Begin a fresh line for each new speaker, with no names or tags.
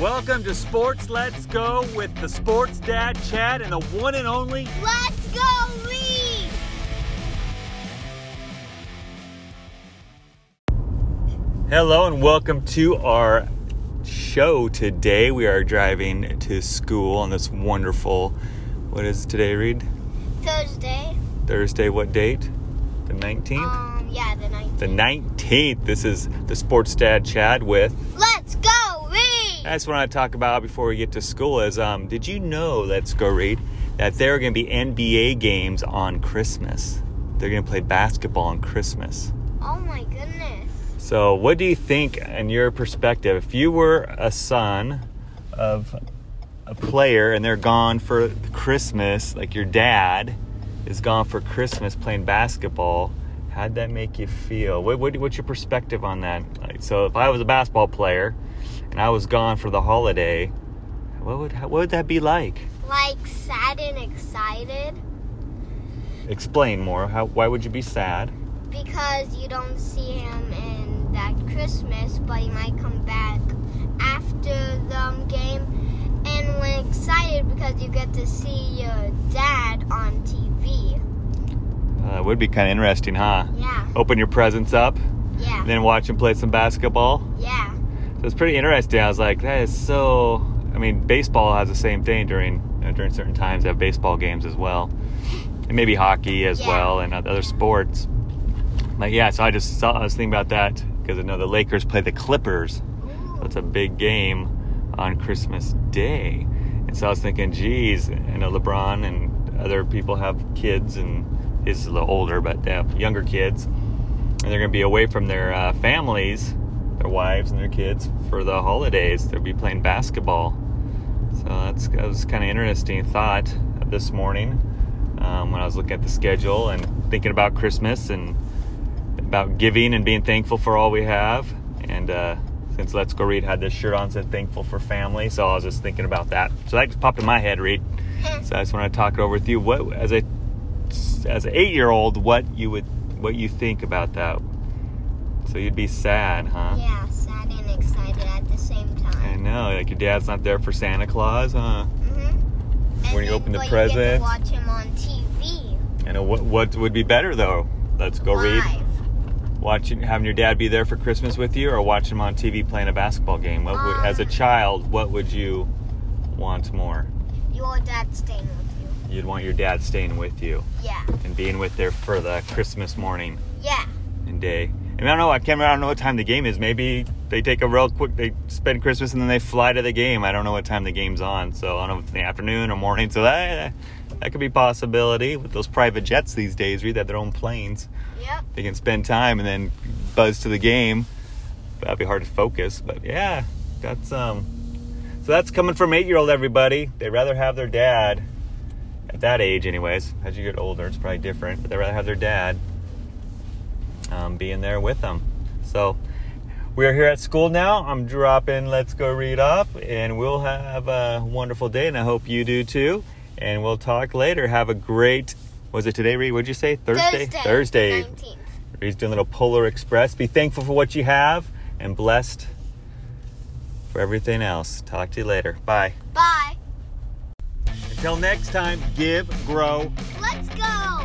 Welcome to Sports Let's Go with the Sports Dad Chad and the one and only.
Let's go Reed!
Hello and welcome to our show today. We are driving to school on this wonderful, what is today, Reed?
Thursday.
Thursday, what date? The 19th?
Um, yeah, the 19th.
the 19th. This is the Sports Dad Chad with.
Let's Reed!
I want to talk about before we get to school is um, did you know, let's go Reed, that there are going to be NBA games on Christmas? They're going to play basketball on Christmas.
Oh my goodness.
So, what do you think, in your perspective, if you were a son of a player and they're gone for Christmas, like your dad is gone for Christmas playing basketball, how'd that make you feel? What, what, what's your perspective on that? Like, so, if I was a basketball player and I was gone for the holiday, what would what would that be like?
Like sad and excited
Explain more. How? Why would you be sad?
because you don't see him in that Christmas, but he might come back after the um, game. And when excited because you get to see your dad on TV.
Uh, it would be kind of interesting, huh?
Yeah,
Open your presents up,
yeah,
and then watch him play some basketball.
yeah.
So it's pretty interesting. I was like, that is so. I mean, baseball has the same thing during you know, during certain times. They have baseball games as well, and maybe hockey as
Yeah.
well, and other sports. Like yeah, so I just saw. I was thinking about that because I know the Lakers play the Clippers. So it's a big game on Christmas Day, and so I was thinking, geez, I know LeBron and other people have kids, and is a little older, but they have younger kids, and they're going to be away from their uh, families, their wives and their kids for the holidays. They'll be playing basketball. So that's that was kind of interesting thought this morning um, when I was looking at the schedule and thinking about Christmas and about giving and being thankful for all we have. And uh, since Let's Go Reed had this shirt on said thankful for family, so I was just thinking about that. So that just popped in my head, Reed. So I just want to talk it over with you. What as a as an eight year old, what you would what you think about that? So you'd be sad, huh?
Yeah, sad and excited at the same time.
I know, like your dad's not there for Santa Claus, huh?
Mm-hmm.
When you open the
but You get
presents.
to watch him on TV.
I know what what would be better though. Let's go Reed.
Live.
Watching having your dad be there for Christmas with you, or watch him on TV playing a basketball game. What would,
Um,
as a child, what would you want more?
Your dad staying with you.
You'd want your dad staying with you.
Yeah.
and being with there for the Christmas morning
Yeah.
and day. And I don't know. I can't. remember- I don't know what time the game is. Maybe they take a real quick. They spend Christmas and then they fly to the game. I don't know what time the game's on. So I don't know if it's in the afternoon or morning. So that that could be a possibility with those private jets these days. Reed that their own planes.
Yep.
They can spend time and then buzz to the game. That'd be hard to focus. But yeah, that's um. So that's coming from eight year old everybody. They'd rather have their dad at that age, anyways. As you get older, it's probably different. But they'd rather have their dad um, being there with them. So we are here at school now. I'm dropping Let's Go Reed off, and we'll have a wonderful day, and I hope you do too. And we'll talk later. Have a great. Was it today, Reed? What'd you say? Thursday.
Thursday.
Thursday.
19th.
Reed's doing a little Polar Express. Be thankful for what you have, and blessed for everything else. Talk to you later. Bye.
Bye.
Until next time, give, grow,
Let's go.